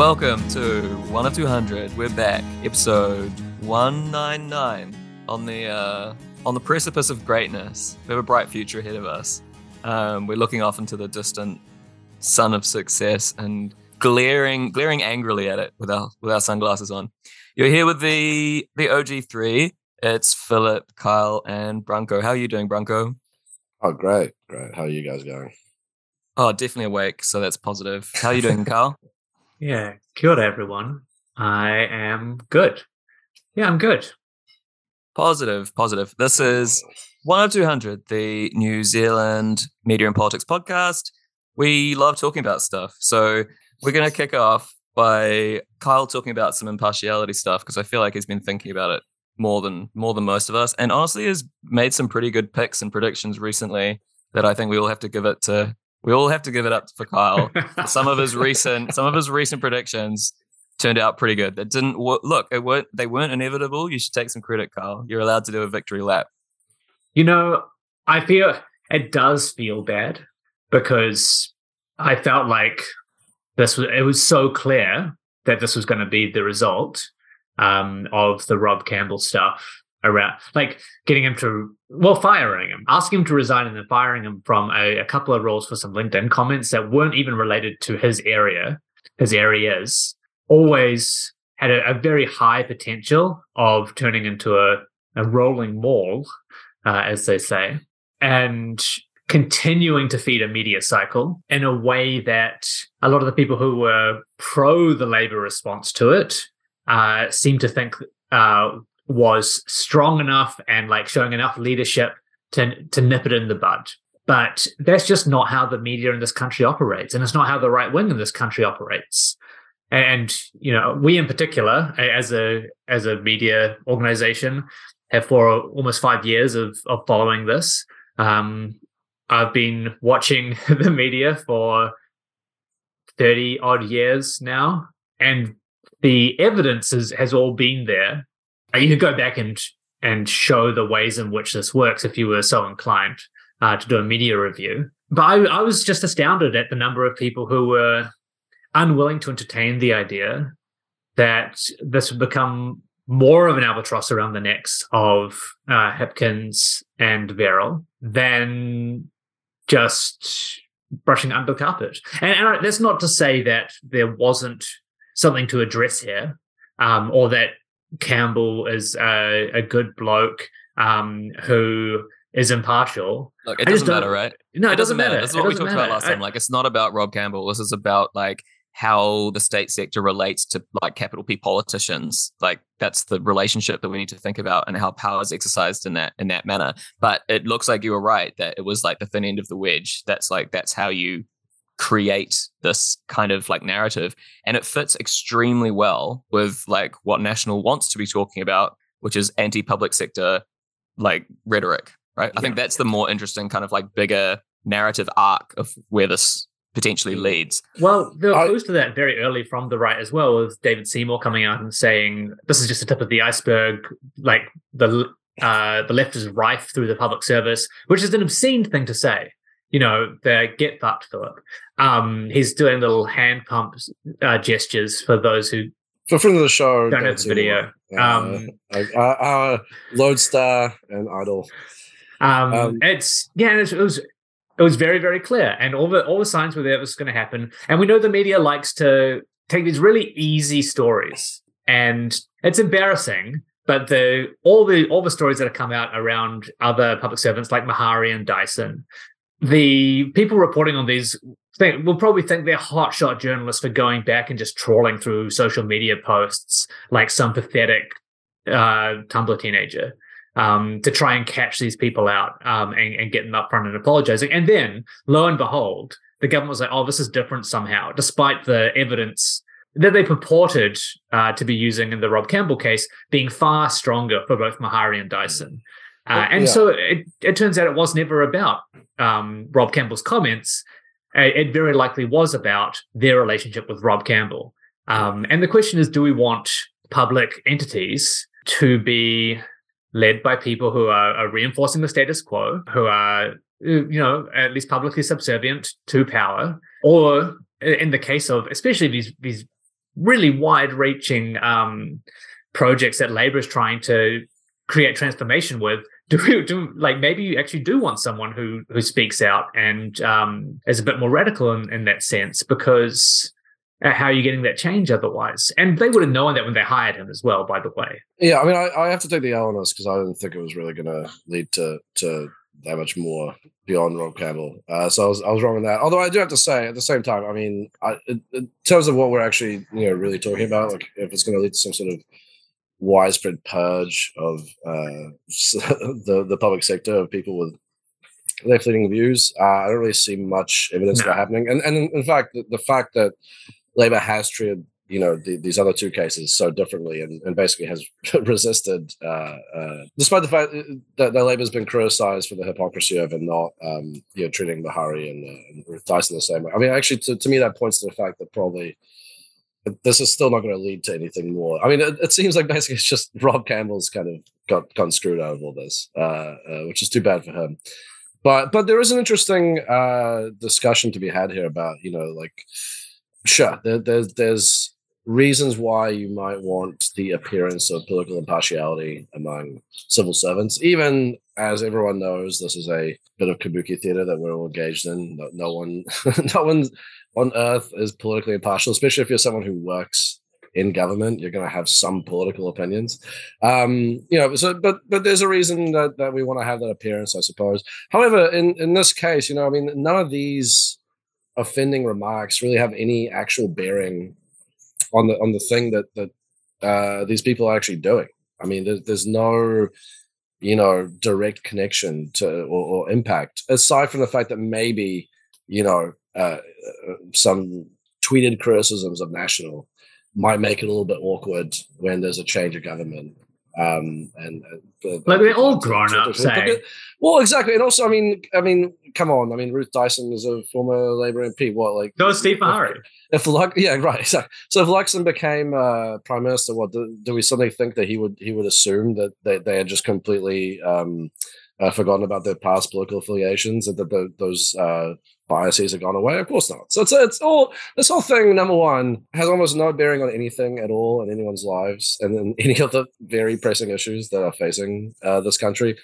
Welcome to One of 200. We're back, episode 199 on the uh, on the precipice of greatness. We have a bright future ahead of us. Um, we're looking off into the distant sun of success and glaring glaring angrily at it with our with our sunglasses on. You're here with the the OG three. It's Philip, Kyle, and Branko. How are you doing, Branko? Oh, great, great. How are you guys going? Oh, definitely awake, so that's positive. How are you doing, Kyle? Yeah, kia ora, everyone. I am good. Yeah, I'm good. Positive, positive. This is one of 200, the New Zealand Media and Politics podcast. We love talking about stuff. So we're going to kick off by Kyle talking about some impartiality stuff because I feel like he's been thinking about it more than more than most of us, and honestly has made some pretty good picks and predictions recently that I think we all have to give it to. We all have to give it up for Kyle. some of his recent some of his recent predictions turned out pretty good. That didn't wo- look. It weren't. They weren't inevitable. You should take some credit, Kyle. You're allowed to do a victory lap. You know, I feel it does feel bad because I felt like this was it was so clear that this was going to be the result um, of the Rob Campbell stuff around like getting him to well firing him asking him to resign and then firing him from a, a couple of roles for some linkedin comments that weren't even related to his area his areas always had a, a very high potential of turning into a, a rolling maul uh, as they say and continuing to feed a media cycle in a way that a lot of the people who were pro the labor response to it uh, seem to think uh, was strong enough and like showing enough leadership to to nip it in the bud. But that's just not how the media in this country operates, and it's not how the right wing in this country operates. And you know, we in particular, as a as a media organization, have for almost five years of of following this. Um, I've been watching the media for thirty odd years now, and the evidence is, has all been there you could go back and and show the ways in which this works if you were so inclined uh, to do a media review. But I, I was just astounded at the number of people who were unwilling to entertain the idea that this would become more of an albatross around the necks of uh, Hipkins and Verrall than just brushing under the carpet. And, and that's not to say that there wasn't something to address here, um, or that Campbell is a, a good bloke um, who is impartial. Look, it doesn't matter, right? No, it, it doesn't matter. That's what we talked matter. about last time. Like, it's not about Rob Campbell. This is about like how the state sector relates to like capital P politicians. Like, that's the relationship that we need to think about and how power is exercised in that in that manner. But it looks like you were right that it was like the thin end of the wedge. That's like that's how you create this kind of like narrative and it fits extremely well with like what national wants to be talking about which is anti-public sector like rhetoric right? Yeah. i think that's the more interesting kind of like bigger narrative arc of where this potentially leads. Well there were clues to that very early from the right as well with david seymour coming out and saying this is just the tip of the iceberg like the uh, the left is rife through the public service which is an obscene thing to say you know, the get fucked Philip. Um, he's doing little hand pump uh, gestures for those who for friends of the show don't have the video. Uh, um, uh, uh, Lodestar and Idol. Um, um, it's yeah, it was it was very very clear, and all the all the signs were there it was going to happen. And we know the media likes to take these really easy stories, and it's embarrassing. But the all the all the stories that have come out around other public servants like Maharey and Dyson the people reporting on these think, will probably think they're hotshot journalists for going back and just trawling through social media posts like some pathetic uh, Tumblr teenager um, to try and catch these people out um, and, and, get them up front and apologizing. And then, lo and behold, the government was like, oh, this is different somehow, despite the evidence that they purported uh, to be using in the Rob Campbell case being far stronger for both Maharey and Dyson. Uh, and yeah. so it, it turns out it was never about um, Rob Campbell's comments. It very likely was about their relationship with Rob Campbell. Um, and the question is do we want public entities to be led by people who are, are reinforcing the status quo, who are, you know, at least publicly subservient to power? Or in the case of especially these, these really wide-reaching um, projects that Labor is trying to create transformation with. Do do like maybe you actually do want someone who who speaks out and um, is a bit more radical in, in that sense because uh, how are you getting that change otherwise? And they would have known that when they hired him as well, by the way. Yeah, I mean, I, I have to take the L on this because I didn't think it was really going to lead to to that much more beyond Rob Campbell. Uh, so I was I was wrong on that. Although I do have to say, at the same time, I mean, I, in, in terms of what we're actually you know really talking about, like if it's going to lead to some sort of widespread purge of uh, the the public sector of people with left leaning views, uh, I don't really see much evidence no. of that happening. And and in, in fact, the, the, fact that Labor has treated you know the, these other two cases so differently and, and basically has resisted uh, uh, despite the fact that, that labor's been criticized for the hypocrisy of and not um, you know treating Maharey and, uh, and Ruth Dyson the same way i mean actually to, to me that points to the fact that probably this is still not going to lead to anything more. I mean, it, it, seems like basically it's just Rob Campbell's kind of got gone screwed out of all this, uh, uh, which is too bad for him. But but there is an interesting uh, discussion to be had here about you know like sure there, there's there's reasons why you might want the appearance of political impartiality among civil servants, even as everyone knows, this is a bit of kabuki theater that we're all engaged in. No, no one, no one on earth is politically impartial, especially if you're someone who works in government. You're going to have some political opinions, um, you know. So, but but there's a reason that, that we want to have that appearance, I suppose. However, in in this case, you know, I mean, none of these offending remarks really have any actual bearing on the on the thing that that uh, these people are actually doing. I mean, there's, there's no you know direct connection to or, or, impact aside from the fact that maybe you know uh, uh, some tweeted criticisms of national might make it a little bit awkward when there's a change of government um, and uh, like they're all grown up. Say. Well, exactly, and also, I mean, I mean, come on, I mean, Ruth Dyson is a former Labor MP. What, like, no, Steve Maharey. If, if yeah, right. So, so if Luxon became uh, prime minister, what do, do, we suddenly think that he would he would assume that they, they had just completely um, uh, forgotten about their past political affiliations and that the, those uh, biases have gone away? Of course not. So it's it's all this whole thing. Number one has almost no bearing on anything at all in anyone's lives, and then any of the very pressing issues that are facing uh, this country.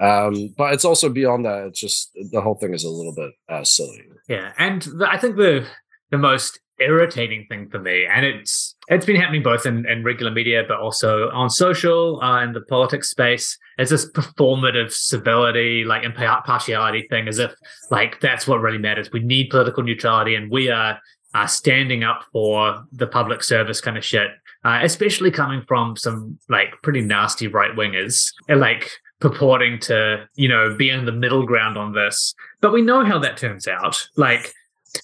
Um, but it's also beyond that. It's just the whole thing is a little bit uh, silly. Yeah, and the, I think the the most irritating thing for me, and it's it's been happening both in, in regular media but also on social uh, in the politics space. It's this performative civility, like impartiality thing, as if like that's what really matters. We need political neutrality, and we are uh, standing up for the public service kind of shit. Uh, especially coming from some like pretty nasty right wingers, like purporting to you know be in the middle ground on this. But we know how that turns out. Like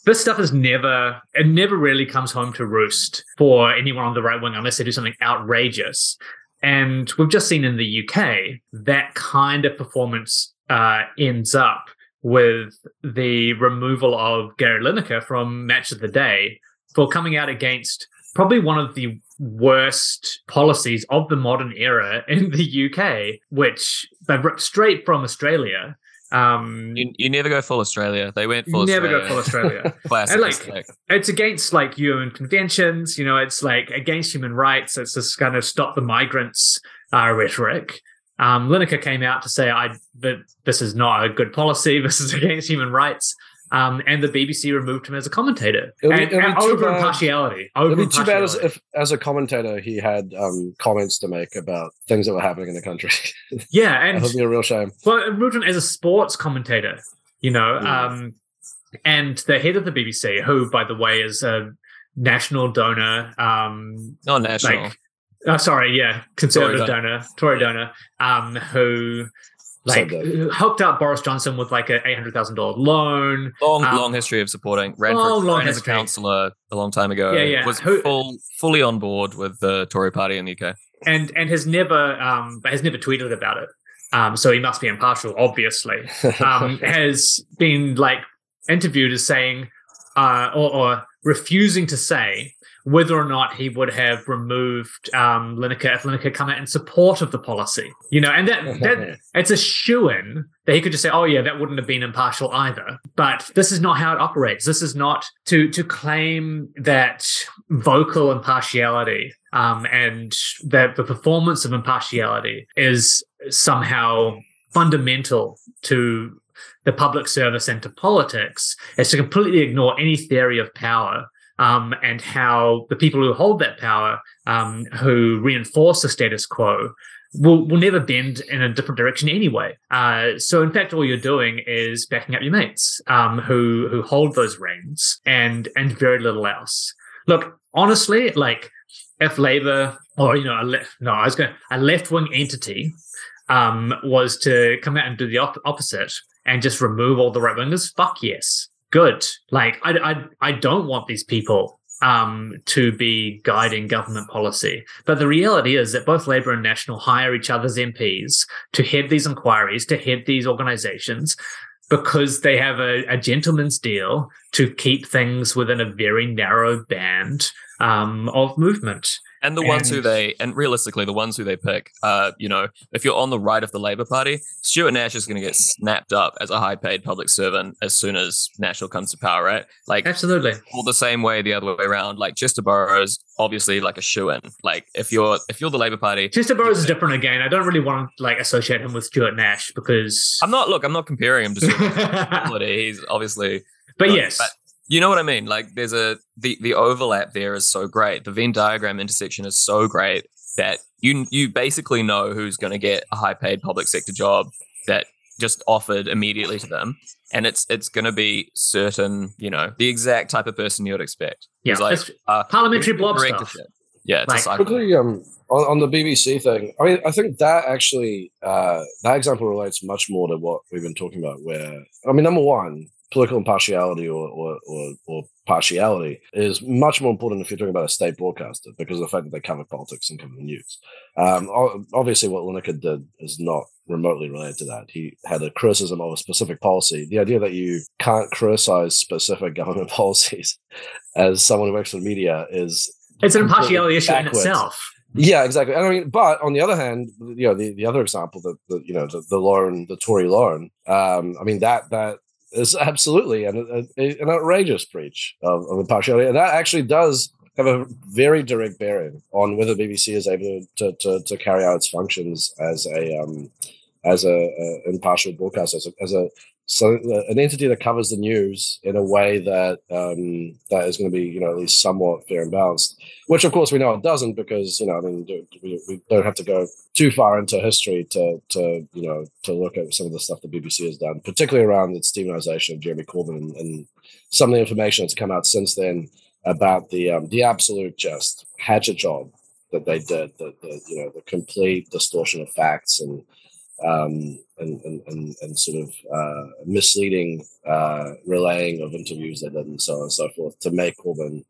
this stuff is never it never really comes home to roost for anyone on the right wing unless they do something outrageous. And we've just seen in the uk that kind of performance uh, ends up with the removal of gary lineker from match of the day for coming out against probably one of the worst policies of the modern era in the uk which they ripped straight from australia um, you, you never go full Australia. They went full. Never Australia. go full Australia. Classic. And like, it's against like UN conventions. You know, it's like against human rights. It's this kind of stop the migrants uh, rhetoric. Um, Lineker came out to say, "I that this is not a good policy. This is against human rights." Um, and the BBC removed him as a commentator. It'll and, and over bad. impartiality. Over it'd be too bad as, if, as a commentator, he had um, comments to make about things that were happening in the country. Yeah, and it would be a real shame. Well, removed him as a sports commentator. You know, yeah. um, and the head of the BBC, who, by the way, is a national donor. Um, Not national. Like, uh, sorry, yeah, conservative Tory donor, Tory donor, um, who like hooked up Boris Johnson with like a eight hundred thousand dollar loan. Long, um, long history of supporting. Ran long, for long as a councillor a long time ago. Yeah, yeah. Was Who, full, fully on board with the Tory party in the UK. And and has never um has never tweeted about it. Um, so he must be impartial, obviously. Um, has been like interviewed as saying uh, or, or refusing to say whether or not he would have removed um, Lineker if Lineker come out in support of the policy. You know, and that, that it's a shoe in that he could just say, "Oh yeah, that wouldn't have been impartial either." But this is not how it operates. This is not to to claim that vocal impartiality um, and that the performance of impartiality is somehow fundamental to the public service and to politics is to completely ignore any theory of power um, and how the people who hold that power, um, who reinforce the status quo, will, will never bend in a different direction anyway. Uh, so, in fact, all you're doing is backing up your mates um, who who hold those reins and and very little else. Look, honestly, like if Labour or you know, a le- no, I was going a left wing entity um, was to come out and do the op- opposite and just remove all the right wingers, fuck yes, good. Like I, I, I don't want these people um, to be guiding government policy. But the reality is that both Labour and National hire each other's MPs to head these inquiries, to head these organisations. Because they have a, a, gentleman's deal to keep things within a very narrow band um, of movement. And the and, ones who they, and realistically, the ones who they pick, uh, you know, if you're on the right of the Labour Party, Stuart Nash is going to get snapped up as a high paid public servant as soon as National comes to power, right? Like, absolutely. All the same way the other way around. Like, Chester Borrows, obviously, like a shoe in. Like, if you're if you're the Labour Party, Chester Borrows is different again. I don't really want to like associate him with Stuart Nash because I'm not. Look, I'm not comparing him to Stuart. He's obviously. But, but yes, but you know what I mean? Like there's a the the overlap there is so great. The Venn diagram intersection is so great that you you basically know who's going to get a high paid public sector job that just offered immediately to them, and it's it's going to be certain, you know, the exact type of person you would expect. Yeah, like, uh, parliamentary blob stuff. Yeah, like, quickly um, on, on the BBC thing. I mean, I think that actually uh, that example relates much more to what we've been talking about. Where I mean, number one, political impartiality or, or, or, or, partiality is much more important if you're talking about a state broadcaster because of the fact that they cover politics and cover the news. Um, obviously, what Lineker did is not remotely related to that. He had a criticism of a specific policy. The idea that you can't criticize specific government policies as someone who works in media is it's an impartiality issue backwards. in itself. Yeah, exactly. I mean, but on the other hand, you know, the, the other example that the you know the, the Lauren, the Tory Lauren, um, I mean that that is absolutely an, an outrageous breach of, of impartiality. And that actually does have a very direct bearing on whether BBC is able to, to, to carry out its functions as a um, as a, a impartial broadcaster, as a, as a so uh, an entity that covers the news in a way that um, that is going to be you know at least somewhat fair and balanced which of course we know it doesn't because you know i mean we, we don't have to go too far into history to to you know to look at some of the stuff the bbc has done particularly around the demonization of jeremy corbyn and, and some of the information that's come out since then about the um, the absolute just hatchet job that they did the, the you know the complete distortion of facts and um, and, and, and, and, sort of uh, misleading uh, relaying of interviews they did and so on and so forth to make Corbyn,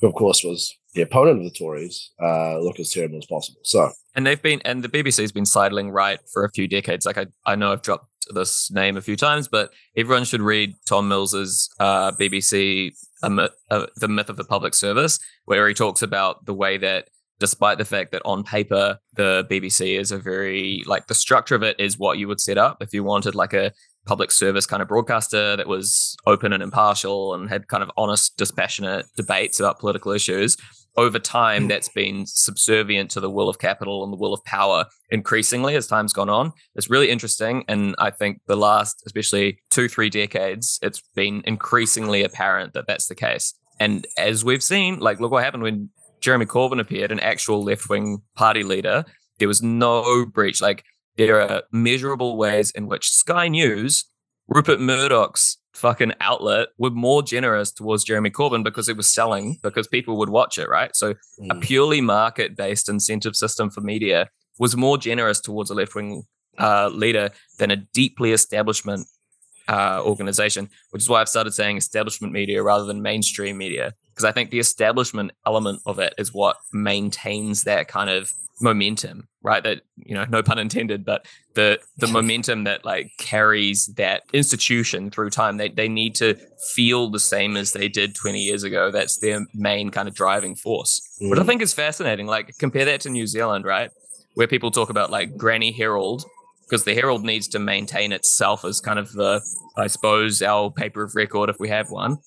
who of course was the opponent of the Tories, uh, look as terrible as possible. So, and they've been, and the BBC's been sidling right for a few decades. Like I, I know I've dropped this name a few times, but everyone should read Tom Mills's uh, BBC, myth, uh, The Myth of the Public Service, where he talks about the way that despite the fact that on paper the BBC is a very like the structure of it is what you would set up if you wanted like a public service kind of broadcaster that was open and impartial and had kind of honest, dispassionate debates about political issues. Over time, hmm. that's been subservient to the will of capital and the will of power increasingly as time's gone on. It's really interesting. And I think the last, especially two, three decades, it's been increasingly apparent that that's the case. And as we've seen, like, look what happened when Jeremy Corbyn appeared, an actual left wing party leader, there was no breach. Like there are measurable ways in which Sky News, Rupert Murdoch's fucking outlet, were more generous towards Jeremy Corbyn because it was selling, because people would watch it, right? So mm. a purely market based incentive system for media was more generous towards a left wing uh, leader than a deeply establishment uh, organization, which is why I've started saying establishment media rather than mainstream media because I think the establishment element of it is what maintains that kind of momentum, right? That you know, no pun intended, but the the momentum that like carries that institution through time. They they need to feel the same as they did 20 years ago. That's their main kind of driving force. Mm. But I think is fascinating. Like compare that to New Zealand, right? Where people talk about like Granny Herald, because the Herald needs to maintain itself as kind of the, I suppose, our paper of record if we have one.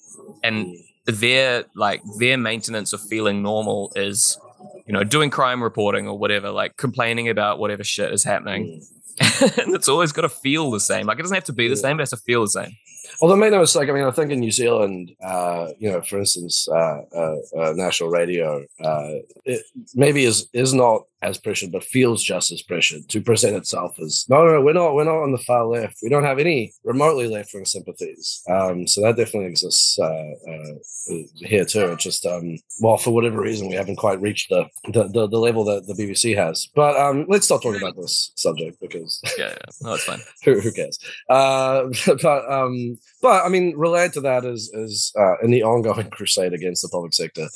And mm. Their like their maintenance of feeling normal is you know, doing crime reporting or whatever, like complaining about whatever shit is happening. Mm. and it's always got to feel the same. Like it doesn't have to be the same, it has to feel the same. Although make no mistake, I mean, I think in New Zealand, uh, you know, for instance, uh, uh, uh national radio, uh, it maybe is is not as pressured, but feels just as pressured to present itself as no, no, no, we're not, we're not on the far left. We don't have any remotely left wing sympathies. Um, so that definitely exists uh, here too. It's just, um, well, for whatever reason, we haven't quite reached the the, the, the level that the BBC has. But um, let's stop talking about this subject because yeah, yeah. no, it's fine. who, who cares? but um, but I mean, related to that is is uh, in the ongoing crusade against the public sector.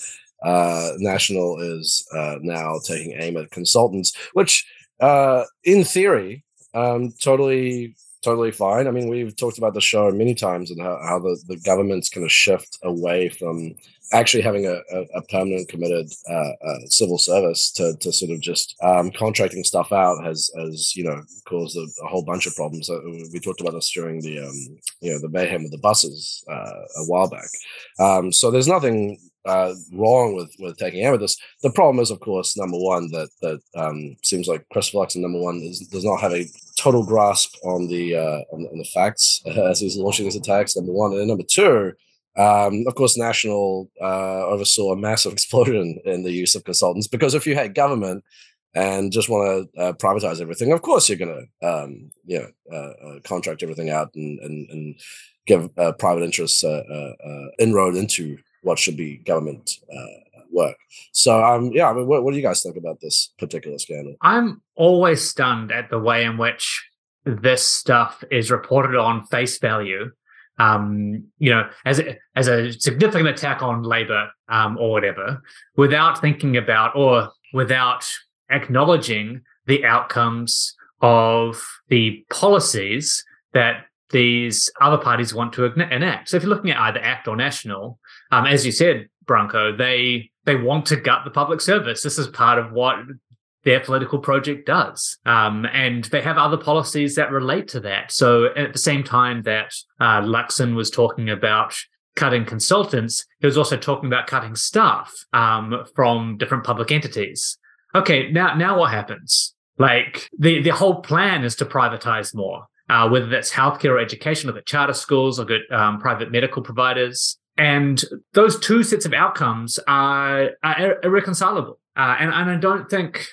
Uh, National is uh, now taking aim at consultants, which, uh, in theory, um, totally totally fine. I mean, we've talked about the show many times and how, how the, the government's going to shift away from actually having a, a, a permanent committed uh, uh, civil service to, to sort of just um, contracting stuff out has has you know caused a, a whole bunch of problems. Uh, we talked about this during the um, you know the mayhem with the buses uh, a while back. Um, so there's nothing uh, wrong with with taking this. The problem is, of course, number one that that um, seems like Chris Luxon, number one, is, does not have a total grasp on the uh, on, on the facts as he's launching his attacks. Number one, and number two um, of course, National uh, oversaw a massive explosion in the use of consultants because if you had government and just want to uh, privatize everything, of course you're going to um, you know uh, uh, contract everything out and and, and give uh, private interests uh, inroad into what should be government work. So um, yeah, I mean, what, what do you guys think about this particular scandal? I'm always stunned at the way in which this stuff is reported on face value um, you know, as a, as a significant attack on labor um, or whatever, without thinking about or without acknowledging the outcomes of the policies that these other parties want to enact. So if you're looking at either ACT or National, um, as you said, Branko, they they want to gut the public service. This is part of what their political project does. Um, and they have other policies that relate to that. So at the same time that uh, Luxon was talking about cutting consultants, he was also talking about cutting staff um, from different public entities. Okay, now now what happens? Like the the whole plan is to privatize more, uh, whether that's healthcare or education, or the charter schools, or good um, private medical providers. And those two sets of outcomes are, are irreconcilable. Uh, and, and I don't think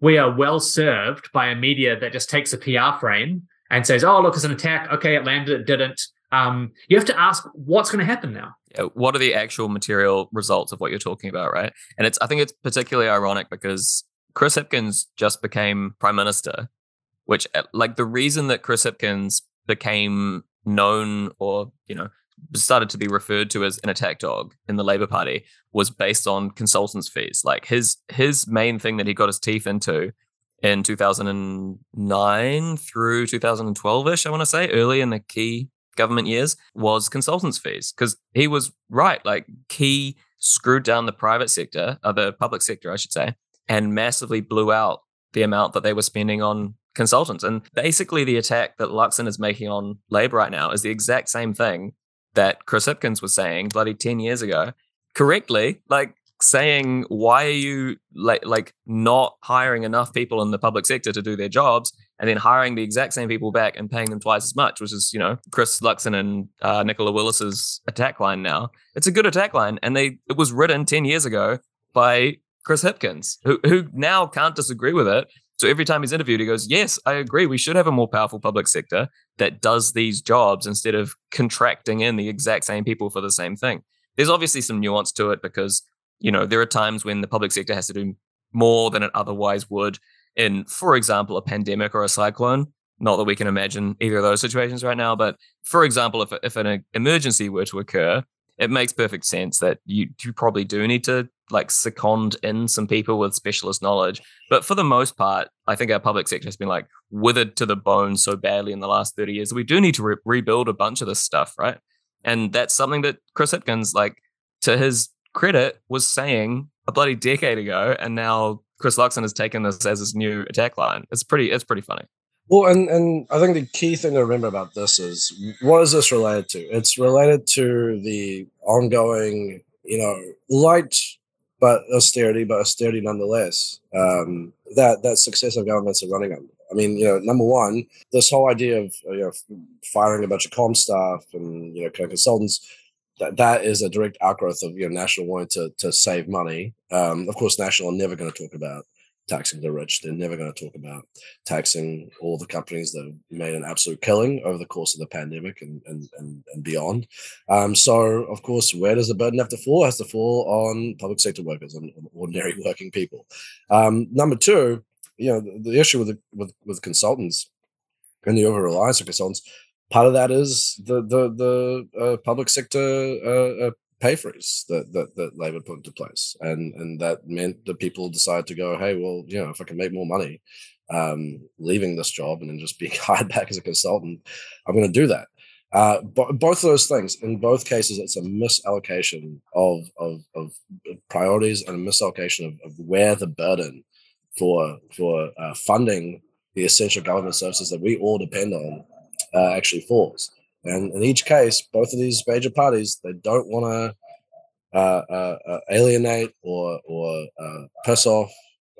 we are well served by a media that just takes a PR frame and says, "Oh, look, it's an attack. Okay, it landed, it didn't." Um, you have to ask what's going to happen now. What are the actual material results of what you're talking about, right? And it's I think it's particularly ironic because Chris Hipkins just became prime minister, which uh, like the reason that Chris Hipkins became known or you know started to be referred to as an attack dog in the Labour Party was based on consultants' fees. Like his his main thing that he got his teeth into in 2009 through 2012ish, I want to say, early in the key government years, was consultants' fees because he was right. Like Key screwed down the private sector, or uh, the public sector, I should say, and massively blew out the amount that they were spending on consultants. And basically, the attack that Luxon is making on Labour right now is the exact same thing that Chris Hipkins was saying bloody 10 years ago correctly, like saying, why are you like, like not hiring enough people in the public sector to do their jobs and then hiring the exact same people back and paying them twice as much, which is, you know, Chris Luxon and uh, Nicola Willis's attack line now. It's a good attack line. And they, it was written 10 years ago by Chris Hipkins, who, who now can't disagree with it so every time he's interviewed, he goes, Yes, I agree. We should have a more powerful public sector that does these jobs instead of contracting in the exact same people for the same thing. There's obviously some nuance to it because, you know, there are times when the public sector has to do more than it otherwise would in, for example, a pandemic or a cyclone. Not that we can imagine either of those situations right now, but for example, if, if an emergency were to occur it makes perfect sense that you you probably do need to like second in some people with specialist knowledge. But for the most part, I think our public sector has been like withered to the bone so badly in the last 30 years. We do need to re- rebuild a bunch of this stuff, right? And that's something that Chris Hipkins, like to his credit, was saying a bloody decade ago. And now Chris Luxon has taken this as his new attack line. It's pretty, it's pretty funny. Well, and and I think the key thing to remember about this is what is this related to? It's related to the ongoing, you know, light but austerity, but austerity nonetheless. Um, that that successive governments are running under. I mean, you know, number one, this whole idea of you know firing a bunch of com staff and you know consultants. That, that is a direct outgrowth of you know national wanting to to save money. Um, of course, national are never going to talk about taxing the rich. They're never going to talk about taxing all the companies that made an absolute killing over the course of the pandemic and and and, and beyond. Um, so, of course, where does the burden have to fall? It has to fall on public sector workers and ordinary working people. Um, number two, you know, the, the issue with, the, with with consultants and the over reliance on consultants. Part of that is the the the uh, public sector uh, uh, pay freeze that, that that Labor put into place, and and that meant that people decided to go, hey, well, you know, if I can make more money, um, leaving this job and then just being hired back as a consultant, I'm going to do that. Uh, but both of those things, in both cases, it's a misallocation of of, of priorities and a misallocation of, of where the burden for for uh, funding the essential government services that we all depend on uh, actually falls. And in each case, both of these major parties, they don't want to uh, uh, uh, alienate or or uh, piss off,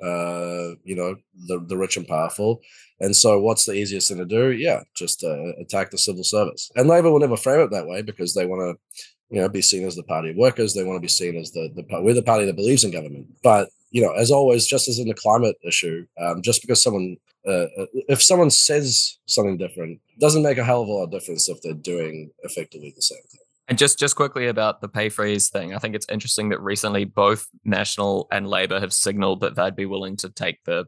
uh, you know, the, the rich and powerful. And so, what's the easiest thing to do? Yeah, just uh, attack the civil service. And Labor will never frame it that way because they want to, you know, be seen as the party of workers. They want to be seen as the the we're the party that believes in government. But you know, as always, just as in the climate issue, um, just because someone, uh, if someone says something different, doesn't make a hell of a lot of difference if they're doing effectively the same thing. And just just quickly about the pay freeze thing, I think it's interesting that recently both National and Labor have signaled that they'd be willing to take the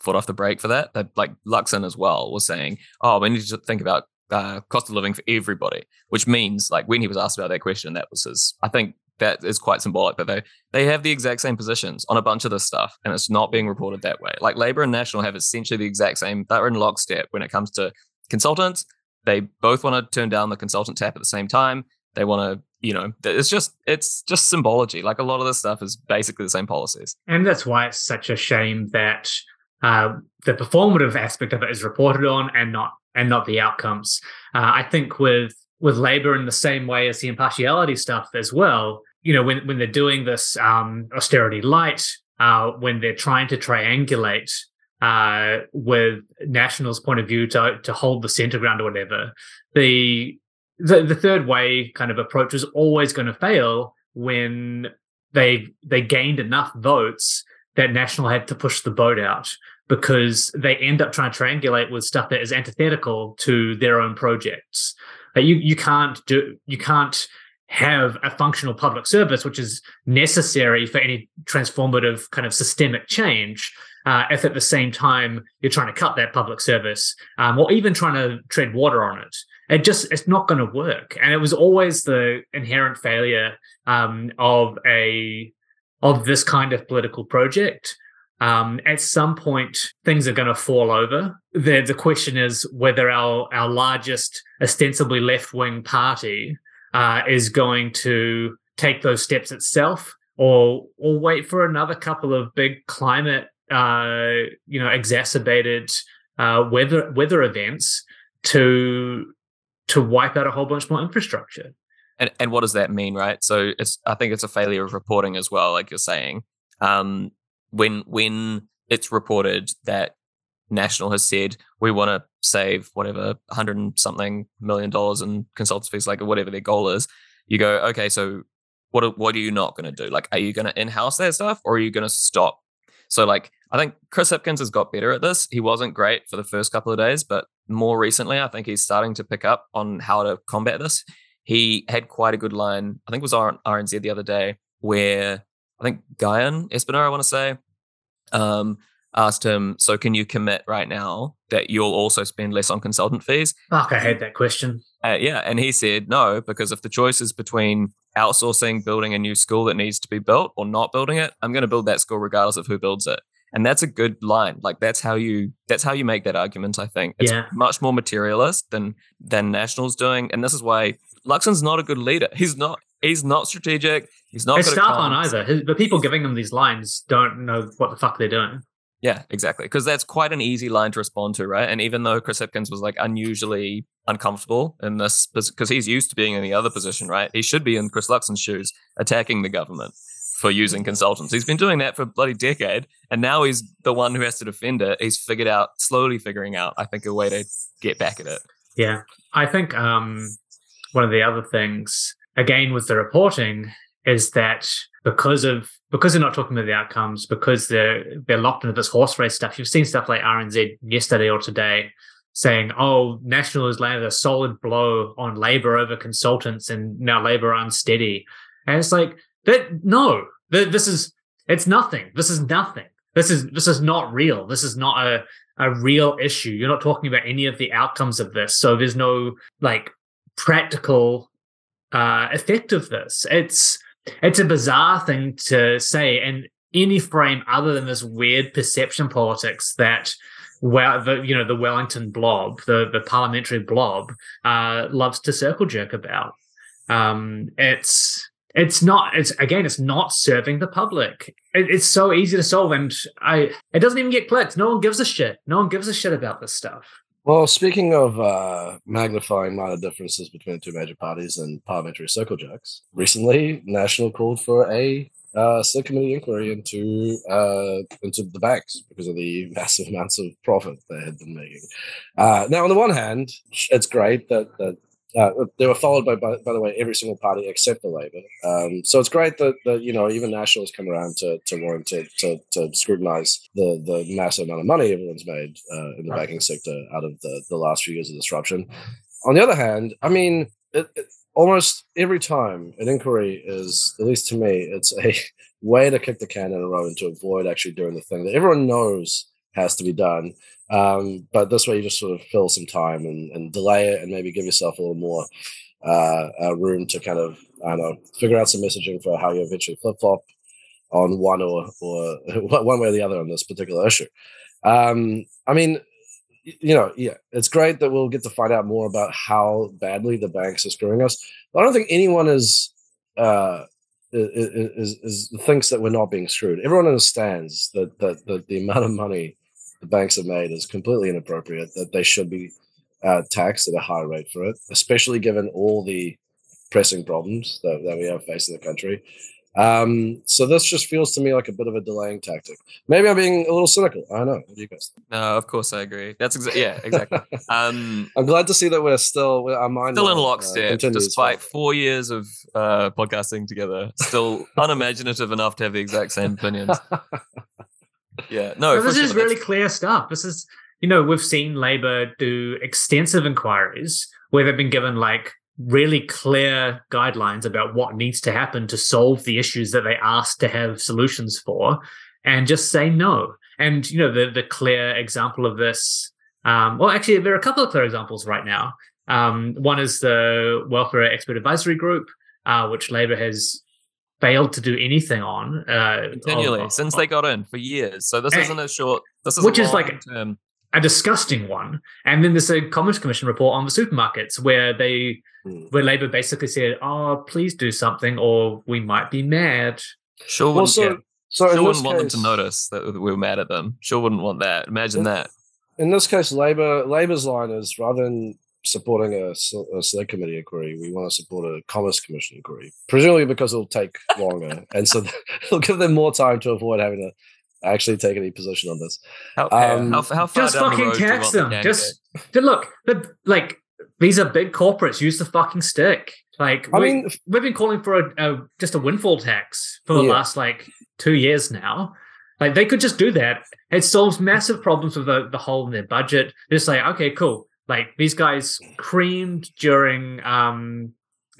foot off the brake for that. That like Luxon as well was saying, oh, we need to think about uh, cost of living for everybody, which means like when he was asked about that question, that was his. I think that is quite symbolic that they they have the exact same positions on a bunch of this stuff, and it's not being reported that way. Like Labor and National have essentially the exact same. They're in lockstep when it comes to consultants. They both want to turn down the consultant tap at the same time. They want to, you know, it's just it's just symbology. Like a lot of this stuff is basically the same policies. And that's why it's such a shame that uh, the performative aspect of it is reported on and not and not the outcomes. Uh, I think with with labor in the same way as the impartiality stuff as well. You know, when when they're doing this um, austerity light, uh, when they're trying to triangulate uh, with National's point of view to to hold the center ground or whatever. The the, the third way kind of approach is always going to fail when they they gained enough votes that National had to push the boat out because they end up trying to triangulate with stuff that is antithetical to their own projects. you you can't do you can't have a functional public service which is necessary for any transformative kind of systemic change uh, if at the same time you're trying to cut that public service um, or even trying to tread water on it. It just it's not going to work. And it was always the inherent failure um, of a of this kind of political project. Um, at some point things are going to fall over. The the question is whether our our largest ostensibly left wing party uh, is going to take those steps itself or or wait for another couple of big climate uh, you know exacerbated uh, weather weather events to to wipe out a whole bunch more infrastructure. And and what does that mean, right? So it's I think it's a failure of reporting as well, like you're saying. Um, when when it's reported that National has said we want to save whatever hundred and something million dollars in consultancy fees, like whatever their goal is, you go, okay, so what what are you not going to do? Like, are you going to in house that stuff, or are you going to stop? So like I think Chris Hipkins has got better at this. He wasn't great for the first couple of days, but more recently, I think he's starting to pick up on how to combat this. He had quite a good line, I think it was on RNZ the other day, where I think Guyon Espiner, I want to say, um, asked him, So can you commit right now that you'll also spend less on consultant fees? Fuck, I had that question. Uh, yeah. And he said, No, because if the choice is between outsourcing building a new school that needs to be built or not building it, I'm going to build that school regardless of who builds it. And that's a good line. Like that's how you that's how you make that argument. I think it's Yeah. much more materialist than than Nationals doing, and this is why Luxon's not a good leader. He's not. He's not strategic. He's not. His staff aren't comms. either. His, the people giving him these lines don't know what the fuck they're doing. Yeah, exactly. Because that's quite an easy line to respond to, right? And even though Chris Hipkins was like unusually uncomfortable in this, because he's used to being in the other position, right? He should be in Chris Luxon's shoes, attacking the government for using consultants. He's been doing that for a bloody decade, and now he's the one who has to defend it. He's figured out, slowly figuring out, I think, a way to get back at it. Yeah, I think um, one of the other things, again, with the reporting, is that because of because they're not talking about the outcomes, because they're they're locked into this horse race stuff. You've seen stuff like RNZ yesterday or today saying, "Oh, National has landed a solid blow on Labor over consultants, and now Labor are unsteady." And it's like that. No, this is it's nothing. This is nothing. This is this is not real. This is not a a real issue. You're not talking about any of the outcomes of this. So there's no like practical uh, effect of this. It's it's a bizarre thing to say, and any frame other than this weird perception politics that well the you know the Wellington blob, the the parliamentary blob, uh, loves to circle jerk about. Um, it's it's not it's again it's not serving the public. It, it's so easy to solve and i it doesn't even get clicks no one gives a shit. No one gives a shit about this stuff Well, speaking of uh, magnifying minor differences between two major parties and parliamentary circle jerks, recently National called for a uh, subcommittee inquiry into uh, into the banks because of the massive amounts of profit they had been making. Uh, now, on the one hand, it's great that that. Uh, they were followed by, by, by the way, every single party except the Labor. Um, so it's great that, that you know even Nationals come around to to wanting to, to to scrutinize the the massive amount of money everyone's made uh, in the Right. banking sector out of the the last few years of disruption. On the other hand, I mean, it, it, almost every time an inquiry is, at least to me, it's a way to kick the can in a row and to avoid actually doing the thing that everyone knows has to be done. Um, but this way, you just sort of fill some time and, and delay it, and maybe give yourself a little more uh, uh, room to kind of I don't know figure out some messaging for how you eventually flip flop on one or or one way or the other on this particular issue. Um, I mean, you know, yeah, it's great that we'll get to find out more about how badly the banks are screwing us. But I don't think anyone is uh, is, is, is thinks that we're not being screwed. Everyone understands that that, that the amount of money the banks have made is completely inappropriate. That they should be uh, taxed at a high rate for it, especially given all the pressing problems that, that we have facing the country. Um, so this just feels to me like a bit of a delaying tactic. Maybe I'm being a little cynical. I don't know. What do you guys think? No, of course I agree. That's exactly yeah, exactly. Um, I'm glad to see that we're still we're, our mind still in uh, lockstep, continues. despite four years of uh, podcasting together. Still unimaginative enough to have the exact same opinions. Yeah, no, But for this is sure, really that's- clear stuff this is you know we've seen labor do extensive inquiries where they've been given like really clear guidelines about what needs to happen to solve the issues that they asked to have solutions for and just say no and you know the the clear example of this um, well actually there are a couple of clear examples right now um, one is the welfare expert advisory group uh, which labor has failed to do anything on uh, continually of- since they got in for years. So this Eh, isn't a short. This is which a is like- long-term- a disgusting one. And then there's a Commerce Commission report on the supermarkets where they Hmm. where Labor basically said, "Oh, please do something, or we might be mad." Sure Well, wouldn't, so, yeah, so sure wouldn't want them to notice that we were mad at them. Sure wouldn't want that. Imagine Yeah. that. in this case, Labor Labor's line is rather than supporting a select committee inquiry, we want to support a commerce commission inquiry, presumably because it'll take longer, and so it'll give them more time to avoid having to actually take any position on this. How, Um, how, how far Just down the fucking road do you tax the them. Just to look, but like these are big corporates. Use the fucking stick. Like I we, mean, we've been calling for a, a just a windfall tax for the Yeah. last like two years now. Like they could just do that. It solves massive problems with the, the hole in their budget. They're just like, okay, cool. Like these guys creamed during um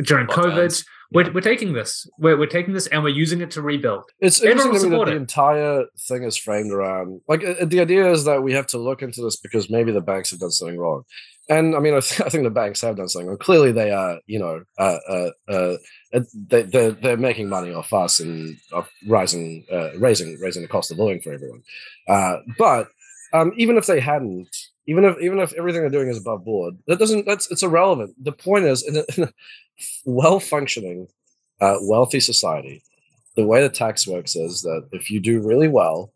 during COVID. We're, we're taking this. We're, we're taking this and we're using it to rebuild. It's Everyone interesting to me that the entire thing is framed around like uh, the idea is that we have to look into this because maybe the banks have done something wrong. And I mean, I, th- I think the banks have done something wrong. Clearly, they are, you know, uh, uh, uh, uh, they, they're, they're making money off us and off rising, uh, raising, raising the cost of living for everyone. Uh, but um, even if they hadn't, even if even if everything they're doing is above board, that doesn't. That's it's irrelevant. The point is, in a, in a well functioning, uh, wealthy society, the way the tax works is that if you do really well,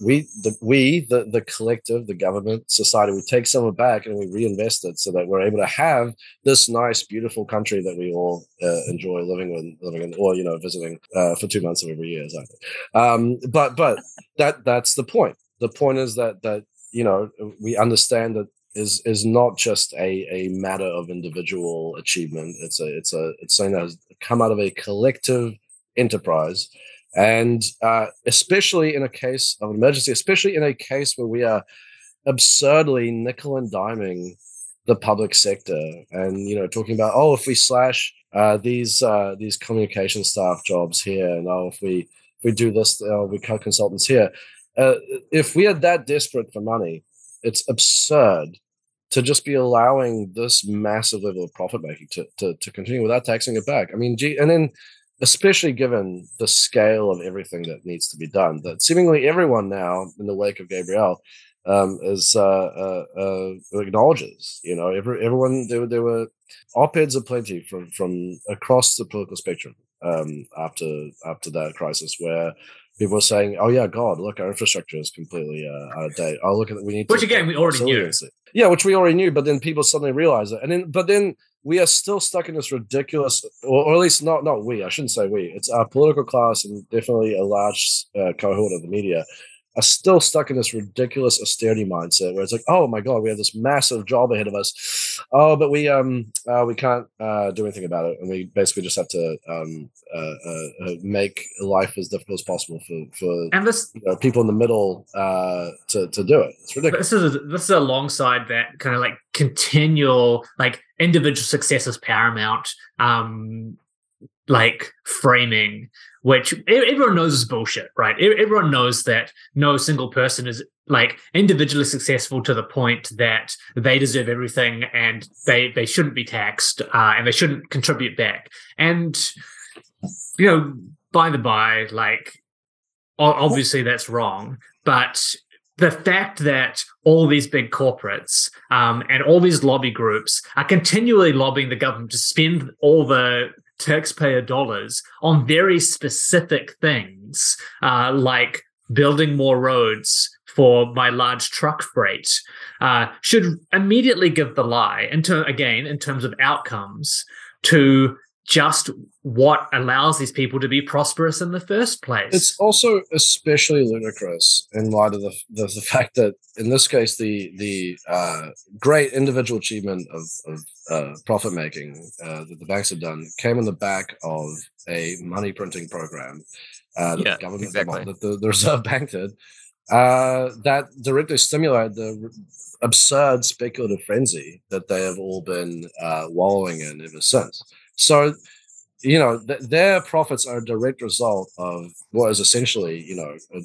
we the we the the collective, the government, society, we take some of back and we reinvest it so that we're able to have this nice, beautiful country that we all uh, enjoy living in, living in, or you know, visiting uh, for two months of every year. Exactly. Um, but but that that's the point. The point is that that you know we understand that is is not just a a matter of individual achievement. It's a it's a it's something that has come out of a collective enterprise and uh, especially in a case of an emergency, especially in a case where we are absurdly nickel and diming the public sector, and you know, talking about oh, if we slash uh, these uh, these communication staff jobs here, and oh, if we if we do this, uh, we cut consultants here. Uh, if we are that desperate for money, it's absurd to just be allowing this massive level of profit making to, to to continue without taxing it back. I mean, gee, and then especially given the scale of everything that needs to be done, that seemingly everyone now in the wake of Gabrielle um, is uh, uh, uh, acknowledges. You know, every, everyone there, there were op-eds aplenty from from across the political spectrum um, after after that crisis, where people saying, "Oh yeah, God, look, our infrastructure is completely uh, out of date. Oh look, at we need Which to again, we already knew. resiliency." Yeah, which we already knew, but then people suddenly realize it, and then but then we are still stuck in this ridiculous, or, or at least not not we. I shouldn't say we. It's our political class and definitely a large uh, cohort of the media are still stuck in this ridiculous austerity mindset where it's like, oh my god, we have this massive job ahead of us. Oh, but we um uh, we can't uh, do anything about it, and we basically just have to um uh, uh, uh, make life as difficult as possible for for And this you know, people in the middle uh, to to do it. It's ridiculous. this is this is alongside that kind of like continual like individual success is paramount um like framing which everyone knows is bullshit right? Everyone knows that no single person is like individually successful to the point that they deserve everything and they they shouldn't be taxed uh, and they shouldn't contribute back. And you know by the by like obviously that's wrong but the fact that all these big corporates um, and all these lobby groups are continually lobbying the government to spend all the taxpayer dollars on very specific things, uh, like building more roads for my large truck freight, uh, should immediately give the lie. Into again, in terms of outcomes, to just what allows these people to be prosperous in the first place. It's also especially ludicrous in light of the, the, the fact that in this case the the uh, great individual achievement of, of uh, profit making uh, that the banks have done came in the back of a money printing program uh, that Yeah, the government exactly. that the, the Reserve Bank did uh, that directly stimulated the absurd speculative frenzy that they have all been uh, wallowing in ever since. So you know th- their profits are a direct result of what is essentially you know a,